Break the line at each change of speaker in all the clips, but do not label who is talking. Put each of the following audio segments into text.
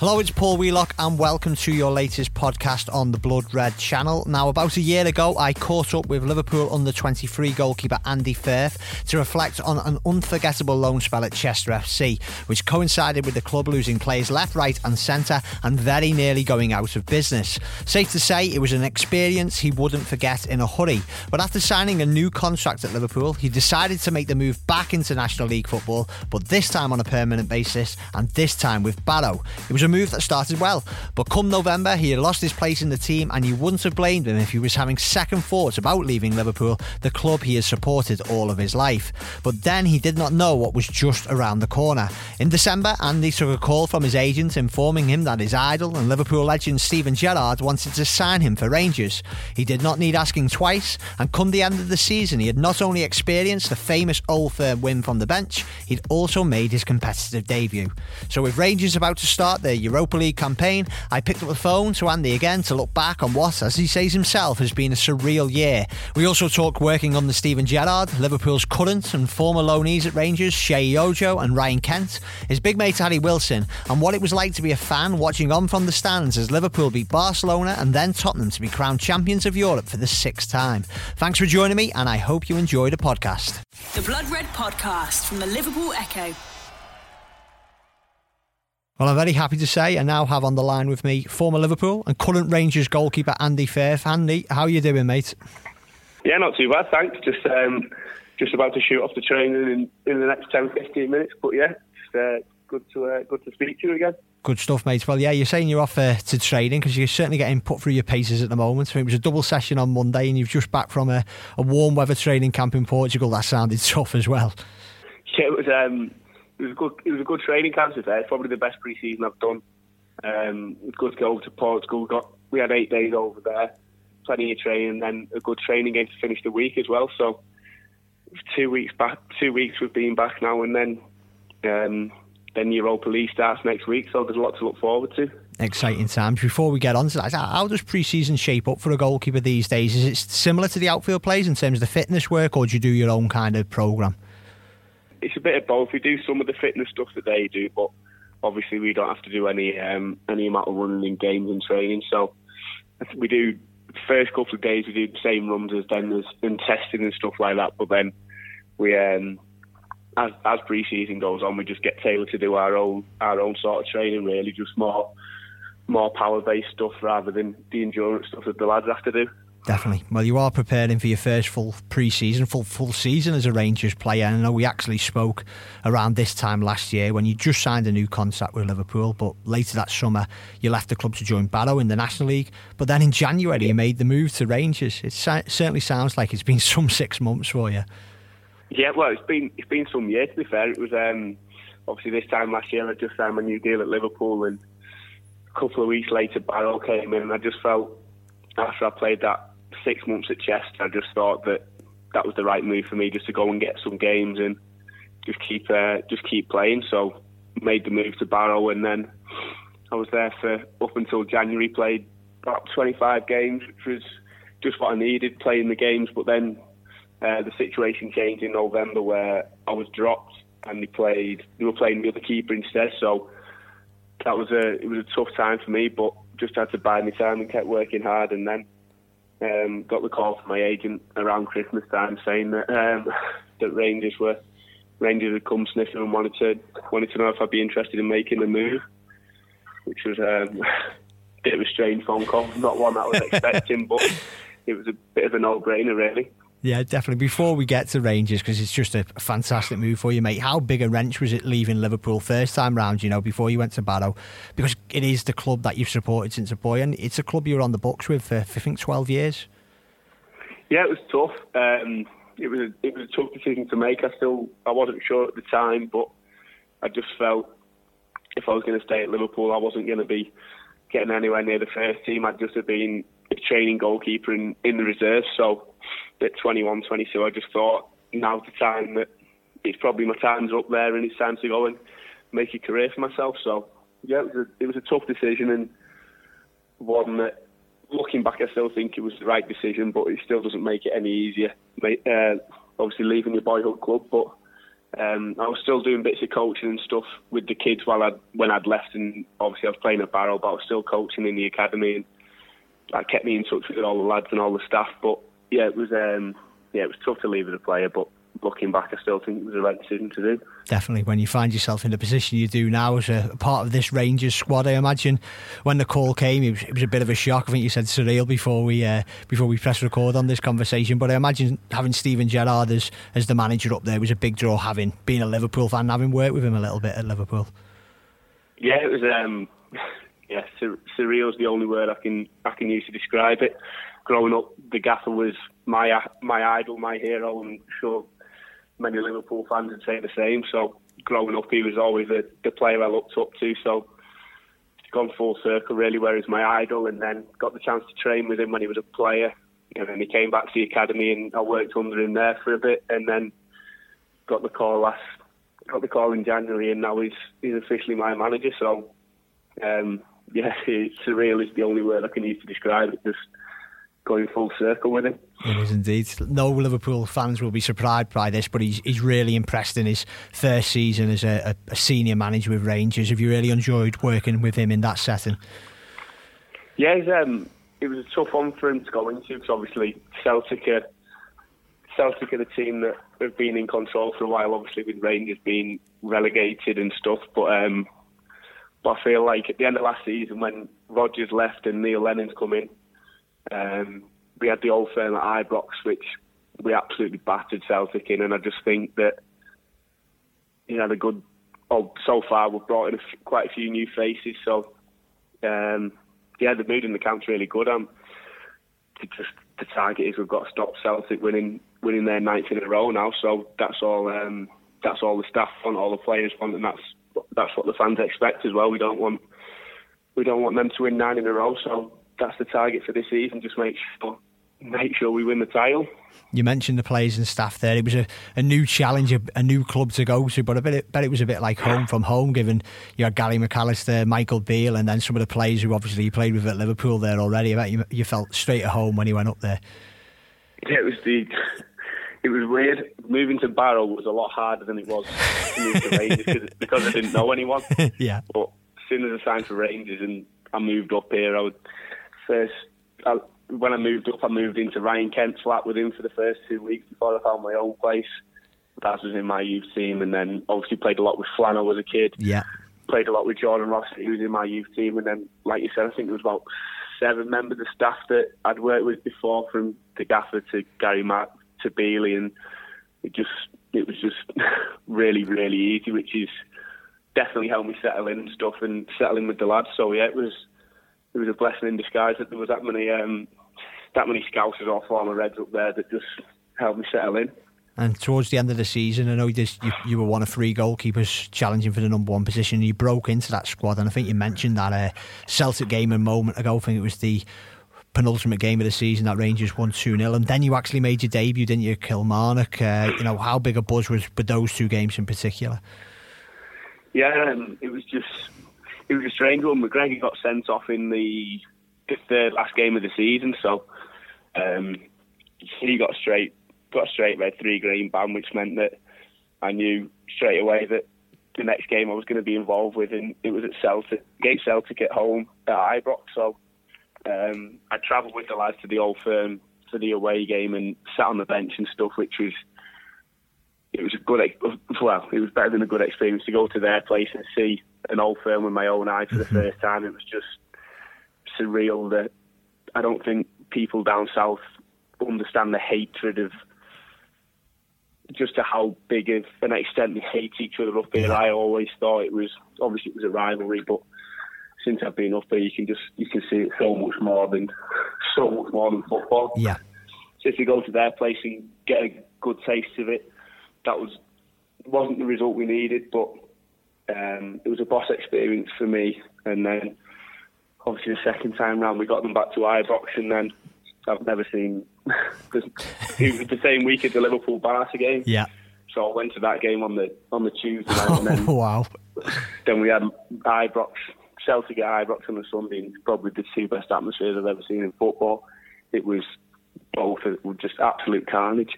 Hello, it's Paul Wheelock, and welcome to your latest podcast on the Blood Red channel. Now, about a year ago, I caught up with Liverpool under 23 goalkeeper Andy Firth to reflect on an unforgettable loan spell at Chester FC, which coincided with the club losing players left, right, and centre and very nearly going out of business. Safe to say, it was an experience he wouldn't forget in a hurry. But after signing a new contract at Liverpool, he decided to make the move back into National League football, but this time on a permanent basis, and this time with Barrow. It was a move that started well, but come November, he had lost his place in the team, and you wouldn't have blamed him if he was having second thoughts about leaving Liverpool, the club he has supported all of his life. But then he did not know what was just around the corner. In December, Andy took a call from his agent informing him that his idol and Liverpool legend Steven Gerrard wanted to sign him for Rangers. He did not need asking twice, and come the end of the season, he had not only experienced the famous Old Firm win from the bench, he'd also made his competitive debut. So with Rangers about to start their Europa League campaign, I picked up the phone to Andy again to look back on what, as he says himself, has been a surreal year. We also talk working on the Steven Gerrard, Liverpool's current and former loanees at Rangers, Sheyi Ojo and Ryan Kent, his big mate Harry Wilson, and what it was like to be a fan watching on from the stands as Liverpool beat Barcelona and then Tottenham to be crowned champions of Europe for the sixth time. Thanks for joining me, and I hope you enjoy the podcast.
The Blood Red podcast from the Liverpool Echo.
Well, I'm very happy to say I now have on the line with me former Liverpool and current Rangers goalkeeper Andy Firth. Andy, how are you doing, mate?
Yeah, not too bad, thanks. Just um, just about to shoot off the training in, in the next 10, 15 minutes. But yeah, just, uh, good to uh, good to speak to you again.
Good stuff, mate. Well, yeah, you're saying you're off uh, to training because you're certainly getting put through your paces at the moment. I mean, it was a double session on Monday, and you've just back from a, a warm weather training camp in Portugal. That sounded tough as well.
Yeah, it was. Um, it was a good. It was a good training camp today. It's probably the best pre-season I've done. Um, good to go over to Portugal. Got we had eight days over there, plenty of training, then a good training game to finish the week as well. So two weeks back, two weeks we've been back now, and then um, then Europa League starts next week. So there's a lot to look forward to.
Exciting times. Before we get on to that, how does pre-season shape up for a goalkeeper these days? Is it similar to the outfield plays in terms of the fitness work, or do you do your own kind of program?
It's a bit of both. We do some of the fitness stuff that they do, but obviously we don't have to do any um, any amount of running in games and training. So we do first couple of days we do the same runs as them as in testing and stuff like that. But then we um, as as pre-season goes on, we just get tailored to do our own our own sort of training. Really, just more more power based stuff rather than the endurance stuff that the lads have to do.
Definitely. Well, you are preparing for your first full pre-season, full full season as a Rangers player. And I know we actually spoke around this time last year when you just signed a new contract with Liverpool, but later that summer you left the club to join Barrow in the National League. But then in January you made the move to Rangers. It certainly sounds like it's been some six months for you.
Yeah, well, it's been it's been some years. To be fair, it was um, obviously this time last year I just signed my new deal at Liverpool, and a couple of weeks later Barrow came in, and I just felt after I played that six months at Chester, I just thought that that was the right move for me, just to go and get some games and just keep uh, just keep playing. So made the move to Barrow, and then I was there for up until January. Played about 25 games, which was just what I needed, playing the games. But then uh, the situation changed in November, where I was dropped, and they played. They were playing the other keeper instead. So that was a it was a tough time for me, but just had to bide my time and kept working hard, and then um, got the call from my agent around Christmas time saying that um, that Rangers were Rangers had come sniffing and wanted to wanted to know if I'd be interested in making the move, which was um, a bit of a strange phone call, not one I was expecting, but it was a bit of a no-brainer, really.
Yeah, definitely. Before we get to Rangers, because it's just a fantastic move for you, mate. How big a wrench was it leaving Liverpool first time round? You know, before you went to Barrow, because it is the club that you've supported since a boy, and it's a club you were on the books with for, I think twelve years.
Yeah, it was tough. Um, it was a, it was a tough decision to make. I still I wasn't sure at the time, but I just felt if I was going to stay at Liverpool, I wasn't going to be getting anywhere near the first team. I'd just have been a training goalkeeper in, in the reserve. So at 21, 22, I just thought now's the time that it's probably my time's up there and it's time to go and make a career for myself. So yeah, it was a, it was a tough decision and one that looking back, I still think it was the right decision, but it still doesn't make it any easier. Uh, obviously, leaving your boyhood club, but um, I was still doing bits of coaching and stuff with the kids while I when I'd left, and obviously I was playing at Barrow, but I was still coaching in the academy, and that kept me in touch with all the lads and all the staff. But yeah, it was um, yeah, it was tough to leave as a player, but looking back, I still think it was the right decision to do.
Definitely, when you find yourself in the position you do now as a part of this Rangers squad, I imagine when the call came, it was, it was a bit of a shock. I think you said surreal before we uh, before we press record on this conversation. But I imagine having Steven Gerrard as as the manager up there was a big draw. Having being a Liverpool fan, having worked with him a little bit at Liverpool.
Yeah, it was. Um, yeah, sur- surreal is the only word I can I can use to describe it. Growing up, the gaffer was my my idol, my hero, and sure many Liverpool fans would say the same. So growing up, he was always the, the player I looked up to. So gone full circle really, where he's my idol, and then got the chance to train with him when he was a player. And then he came back to the academy, and I worked under him there for a bit, and then got the call last, got the call in January, and now he's he's officially my manager. So um, yeah, surreal is the only word I can use to describe it. Just going full circle with him.
It is indeed. No Liverpool fans will be surprised by this, but he's he's really impressed in his first season as a, a senior manager with Rangers. Have you really enjoyed working with him in that setting?
Yeah, um, it was a tough one for him to go into because obviously Celtic are Celtic are the team that have been in control for a while. Obviously, with Rangers being relegated and stuff, but um, but I feel like at the end of last season when Rodgers left and Neil Lennon's come in, um, we had the old firm at Ibrox, which we absolutely battered Celtic in, and I just think that he had a good. Oh, so far we've brought in a f- quite a few new faces, so um, yeah, the mood in the camp's really good. Um, just the target is we've got to stop Celtic winning winning their ninth in a row now, so that's all. Um, that's all the staff want, all the players want, and that's that's what the fans expect as well. We don't want we don't want them to win nine in a row, so that's the target for this season. Just make sure make sure we win the title.
You mentioned the players and staff there. It was a, a new challenge, a, a new club to go to, but I bet it, bet it was a bit like home from home, given you had Gary McAllister, Michael Beale, and then some of the players who obviously you played with at Liverpool there already. I bet you, you felt straight at home when you went up there.
Yeah, it was the. It was weird. Moving to Barrow was a lot harder than it was to move to Rangers because I didn't know anyone.
yeah.
But as soon as I signed for Rangers and I moved up here, I would first. I, when I moved up, I moved into Ryan Kent's flat with him for the first two weeks before I found my own place. That was in my youth team, and then obviously played a lot with Flannel as a kid.
Yeah.
Played a lot with Jordan Ross, who was in my youth team, and then, like you said, I think there was about seven members of staff that I'd worked with before, from the gaffer to Gary Mack to Bailey, and it just it was just really really easy, which is definitely helped me settle in and stuff and settle in with the lads. So yeah, it was it was a blessing in disguise that there was that many um, that many scousers or former Reds up there that just helped me settle in.
And towards the end of the season, I know you, just, you, you, were one of three goalkeepers challenging for the number one position. You broke into that squad, and I think you mentioned that uh, Celtic game a moment ago. I think it was the penultimate game of the season that Rangers won 2 0. And then you actually made your debut, didn't you, Kilmarnock? Uh, you know, how big a buzz was with those two games in particular?
Yeah, um, it was just it was a strange one. McGregor got sent off in the, third last game of the season, so um, he got straight got straight red three green ban, which meant that I knew straight away that the next game I was going to be involved with, and it was at Celtic against Celtic at home at Ibrox. So um, I travelled with the lads to the old firm for the away game and sat on the bench and stuff, which was it was a good well, it was better than a good experience to go to their place and see an old firm with my own eyes for the mm-hmm. first time. It was just surreal that I don't think people down south understand the hatred of just to how big of an extent they hate each other up here. I always thought it was obviously it was a rivalry, but since I've been up here, you can just you can see it so much more than so much more than football.
Yeah.
So if you go to their place and get a good taste of it, that was wasn't the result we needed, but um, it was a boss experience for me. And then obviously the second time round, we got them back to Ibrox, and then I've never seen. it was the same week as the Liverpool Barca game.
Yeah.
So I went to that game on the on the Tuesday night, and then
wow.
Then we had Ibrox Celtic at Ibrox on the Sunday, probably the two best atmospheres I've ever seen in football. It was both it was just absolute carnage.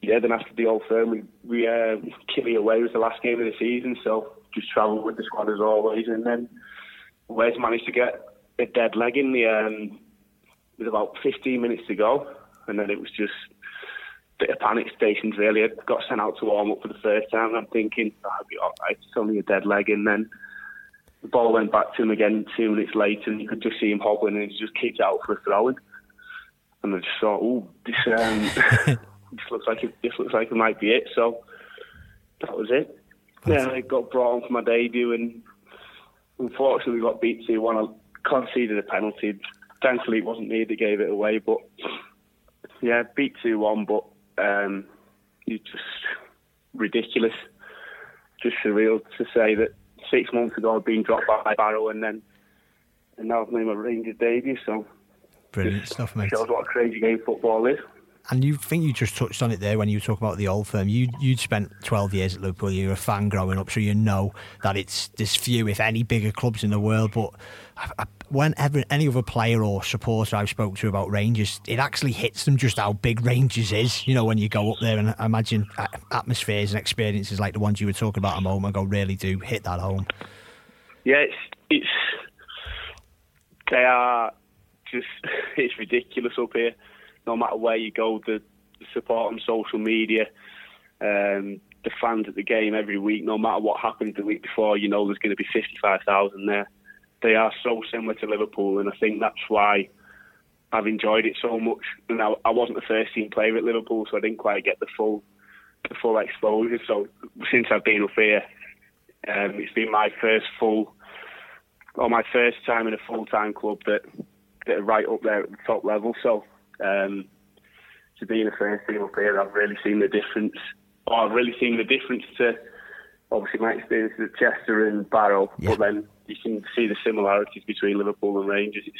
Yeah, then after the old firm, we we uh, Killie away was the last game of the season, so just travelled with the squad as always, and then Wes managed to get a dead leg in the um, with about 15 minutes to go, and then it was just a bit of panic stations really. I got sent out to warm up for the first time, and I'm thinking oh, I'll be all right. It's only a dead leg, and then the ball went back to him again two minutes later, and you could just see him hobbling, and he just kicked out for a throwing. And I just thought, oh, this um, this looks like it, this looks like it might be it. So that was it. Yeah, I got brought on for my debut, and unfortunately we got beat two one. I conceded a penalty. Thankfully, it wasn't me that gave it away, but yeah, beat two one. But um, it's just ridiculous, just surreal to say that six months ago I'd been dropped by Barrow, and then and now I've made my Rangers debut. So
brilliant stuff, mate.
Shows what a crazy game football is.
And you think you just touched on it there when you talk about the old firm. You you'd spent twelve years at Liverpool. You're a fan growing up, so you know that it's there's few, if any, bigger clubs in the world. But whenever any other player or supporter I've spoke to about Rangers, it actually hits them just how big Rangers is. You know, when you go up there, and imagine atmospheres and experiences like the ones you were talking about a moment ago really do hit that home.
Yeah, it's it's they are just it's ridiculous up here no matter where you go, the, the support on social media, um, the fans at the game every week, no matter what happens the week before, you know there's going to be 55,000 there. They are so similar to Liverpool, and I think that's why I've enjoyed it so much. And I, I wasn't the first team player at Liverpool, so I didn't quite get the full the full exposure. So since I've been up here, um, it's been my first full, or my first time in a full time club that that are right up there at the top level. So um, to be in the first team up here, I've really seen the difference. Or I've really seen the difference to obviously my experiences at Chester and Barrow, yeah. but then you can see the similarities between Liverpool and Rangers. It's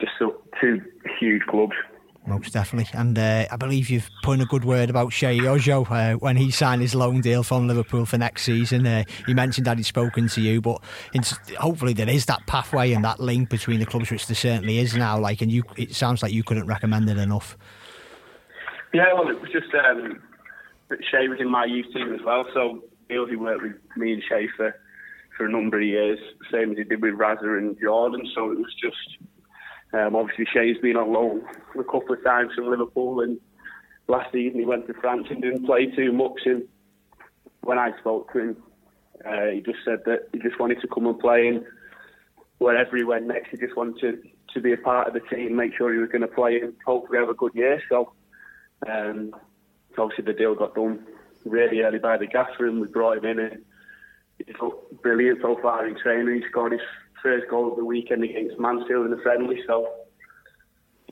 just two huge clubs.
Most definitely. And uh, I believe you've put in a good word about Sheyi Ojo uh, when he signed his loan deal from Liverpool for next season. Uh, he mentioned that he'd spoken to you, but hopefully there is that pathway and that link between the clubs, which there certainly is now. Like, and you, it sounds like you couldn't recommend it enough.
Yeah, well, it was just um, Shay was in my youth team as well, so he worked with me and Shay for, for a number of years, same as he did with Raza and Jordan. So it was just um, obviously, Shay's been on loan a couple of times from Liverpool, and last season he went to France and didn't play too much. And when I spoke to him, uh, he just said that he just wanted to come and play, and wherever he went next, he just wanted to, to be a part of the team, make sure he was going to play, and hopefully have a good year. So, um, obviously, the deal got done really early by the gaffer, and we brought him in, and he's looked brilliant so far in training. He scored his first goal of the weekend against Mansfield in the friendly. So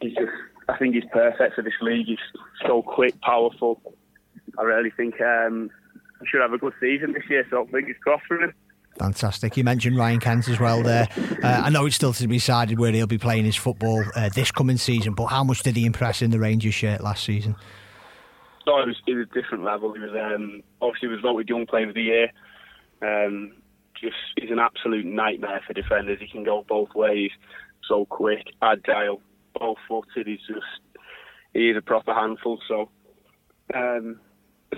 he's just, I think he's perfect for this league. He's so quick, powerful. I really think um, he should have a good season this year. So fingers crossed for him.
Fantastic. You mentioned Ryan Kent as well there. Uh, I know it's still to be decided where he'll be playing his football uh, this coming season, but how much did he impress in the Rangers shirt last season?
No, it was, it was a different level. He was um, obviously he was voted Young Player of the Year. Um, just he's an absolute nightmare for defenders. He can go both ways, so quick, agile, both footed. He's just he's a proper handful. So um,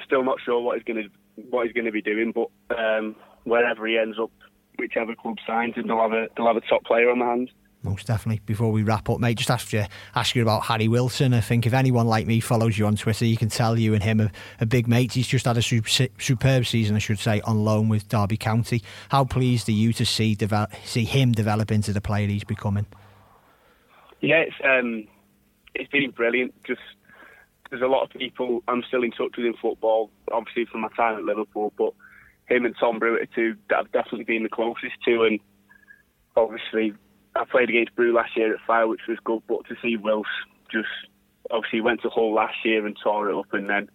still not sure what he's going to what he's going to be doing, but um, wherever he ends up, whichever club signs him, they'll have a they'll have a top player on the hands.
Most definitely. Before we wrap up, mate, just ask you ask you about Harry Wilson. I think if anyone like me follows you on Twitter, you can tell you and him are, are big mates. He's just had a super, superb season, I should say, on loan with Derby County. How pleased are you to see develop, see him develop into the player he's becoming?
Yeah, it's um, it's been brilliant. Just there's a lot of people I'm still in touch with in football, obviously from my time at Liverpool, but him and Tom Brewitt are two that I've definitely been the closest to, and obviously I played against Brew last year at Fylde, which was good, but to see Wills just obviously went to Hull last year and tore it up, and then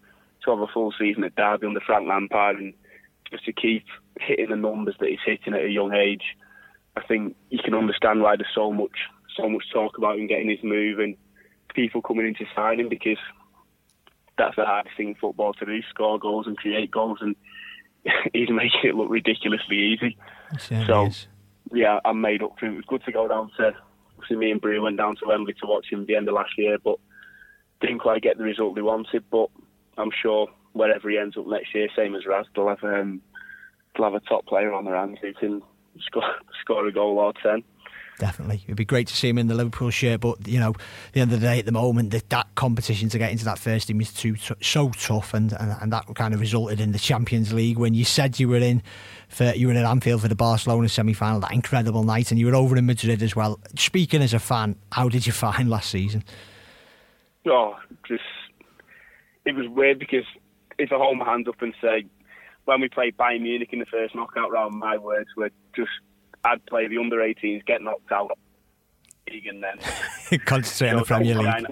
to have a full season at Derby under Frank Lampard, and just to keep hitting the numbers that he's hitting at a young age, I think you can understand why there's so much so much talk about him getting his move and people coming in to sign him because that's the hardest thing in football to do: score goals and create goals, and he's making it look ridiculously easy.
so. Is
yeah, I'm made up for it. It was good to go down to see me and Brew went down to Wembley to watch him at the end of last year, but didn't quite get the result they wanted. But I'm sure wherever he ends up next year, same as Raz, they'll have um, they'll have a top player on their hands who can score score a goal or ten
definitely. It'd be great to see him in the Liverpool shirt, but you know, at the end of the day, at the moment, that, that competition to get into that first team is too so tough, and, and, and that kind of resulted in the Champions League when you said you were in for you were in Anfield for the Barcelona semi final, that incredible night, and you were over in Madrid as well. Speaking as a fan, how did you find last season?
Oh, just it was weird because if I hold my hands up and say when we played Bayern Munich in the first knockout round, my words were just I'd play the under 18s, get knocked out, and then
concentrate on the Premier League.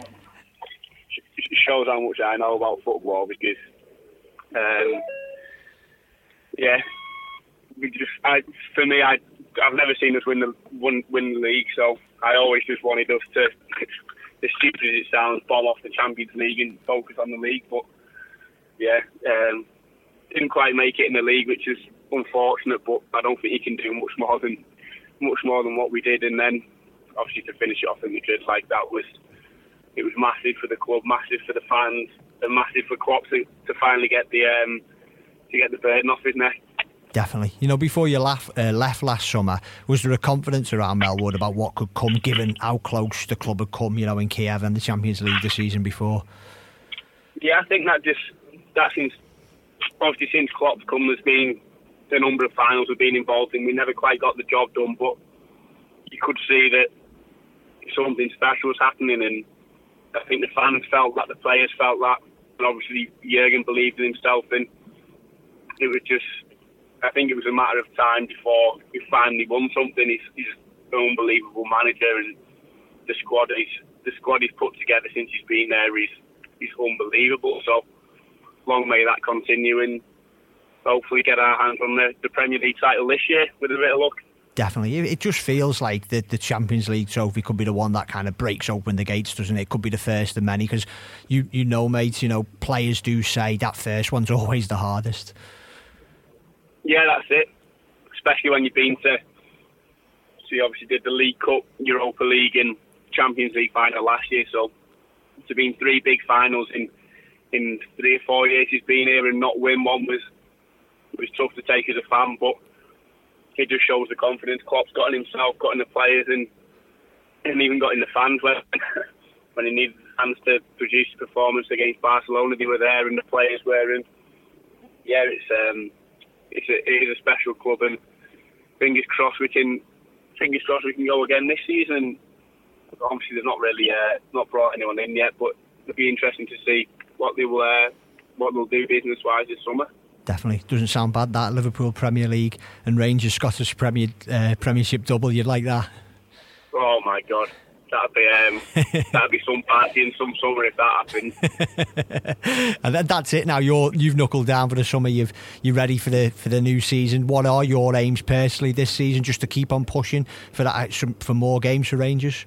Shows how much I know about football because, um, yeah, we just I for me I I've never seen us win the win, win the league, so I always just wanted us to, as stupid as it sounds, bomb off the Champions League and focus on the league. But yeah, um, didn't quite make it in the league, which is unfortunate, but I don't think he can do much more than much more than what we did. And then obviously to finish it off in Madrid like that was it was massive for the club, massive for the fans, and massive for Klopp to, to finally get the um, to get the burden off his neck.
Definitely. You know, before you left, uh, left last summer, was there a confidence around Melwood about what could come, given how close the club had come, you know, in Kiev and the Champions League the season before?
Yeah, I think that just that seems, obviously since Klopp's come, there's been the number of finals we've been involved in. We never quite got the job done, but you could see that something special was happening, and I think the fans felt that, the players felt that, and obviously Jurgen believed in himself, and it was just, I think it was a matter of time before we finally won something. He's, he's an unbelievable manager, and the squad he's the squad he's put together since he's been there is is unbelievable. So long may that continue, and hopefully get our hands on the, the Premier League title this year with a bit of luck.
Definitely. It just feels like the, the Champions League trophy could be the one that kind of breaks open the gates, doesn't it? It could be the first of many because you, you know, mates, you know, players do say that first one's always the hardest.
Yeah, that's it. Especially when you've been to, so you obviously did the League Cup, Europa League, and Champions League final last year. So to be in three big finals in in three or four years he's been here and not win one was it was tough to take as a fan, but it just shows the confidence Klopp's got in himself, got in the players, and and even got in the fans when when he needed fans to produce a performance against Barcelona. They were there, and the players were. Yeah, it's um, it's a, it is a special club, and fingers crossed we can fingers crossed we can go again this season. Obviously, they've not really uh, not brought anyone in yet, but it'll be interesting to see what they will uh, what they'll do business wise this summer
definitely doesn't sound bad. That Liverpool Premier League and Rangers Scottish Premier uh, Premiership double. You'd like that?
Oh my god. That'd be um, that'd be some party in some summer if that
happened. and that's it. Now you're you've knuckled down for the summer. You've you're ready for the for the new season. What are your aims personally this season? Just to keep on pushing for that for more games for Rangers.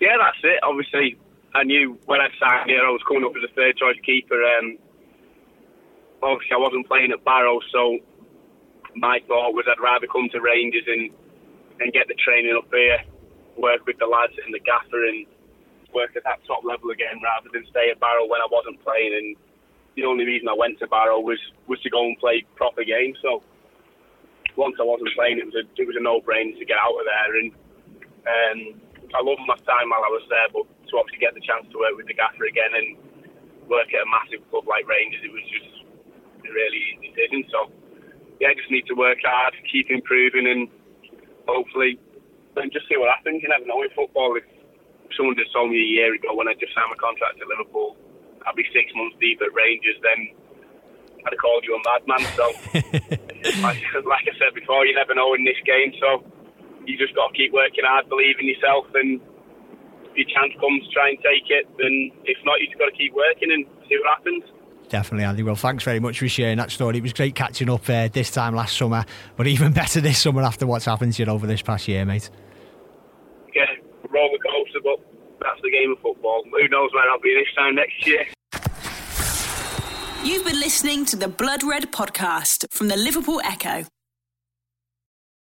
Yeah, that's it. Obviously, I knew when I signed here I was coming up as a third choice keeper. Um, obviously I wasn't playing at Barrow, so my thought was I'd rather come to Rangers and and get the training up here, work with the lads and the gaffer, and work at that top level again, rather than stay at Barrow when I wasn't playing. And the only reason I went to Barrow was was to go and play proper games. So once I wasn't playing, it was a it was a no brainer to get out of there. And um, I loved my time while I was there, but to obviously get the chance to work with the gaffer again and work at a massive club like Rangers, it was just a really easy decision. So, yeah, I just need to work hard, keep improving, and hopefully, and just see what happens. You never know in football. If someone just told me a year ago when I just signed my contract at Liverpool, I'd be six months deep at Rangers, then I'd have called you a madman. So, like, like I said before, you never know in this game. So, you just got to keep working hard, believe in yourself, and if your chance comes, try and take it. And if not, you just got to keep working and see what happens.
Definitely, Andy. Well, thanks very much for sharing that story. It was great catching up uh, this time last summer, but even better this summer after what's happened to you over this past year, mate.
Yeah, roller coaster, but that's the game of football. Who knows where I'll be this time next year?
You've been listening to the Blood Red podcast from the Liverpool Echo.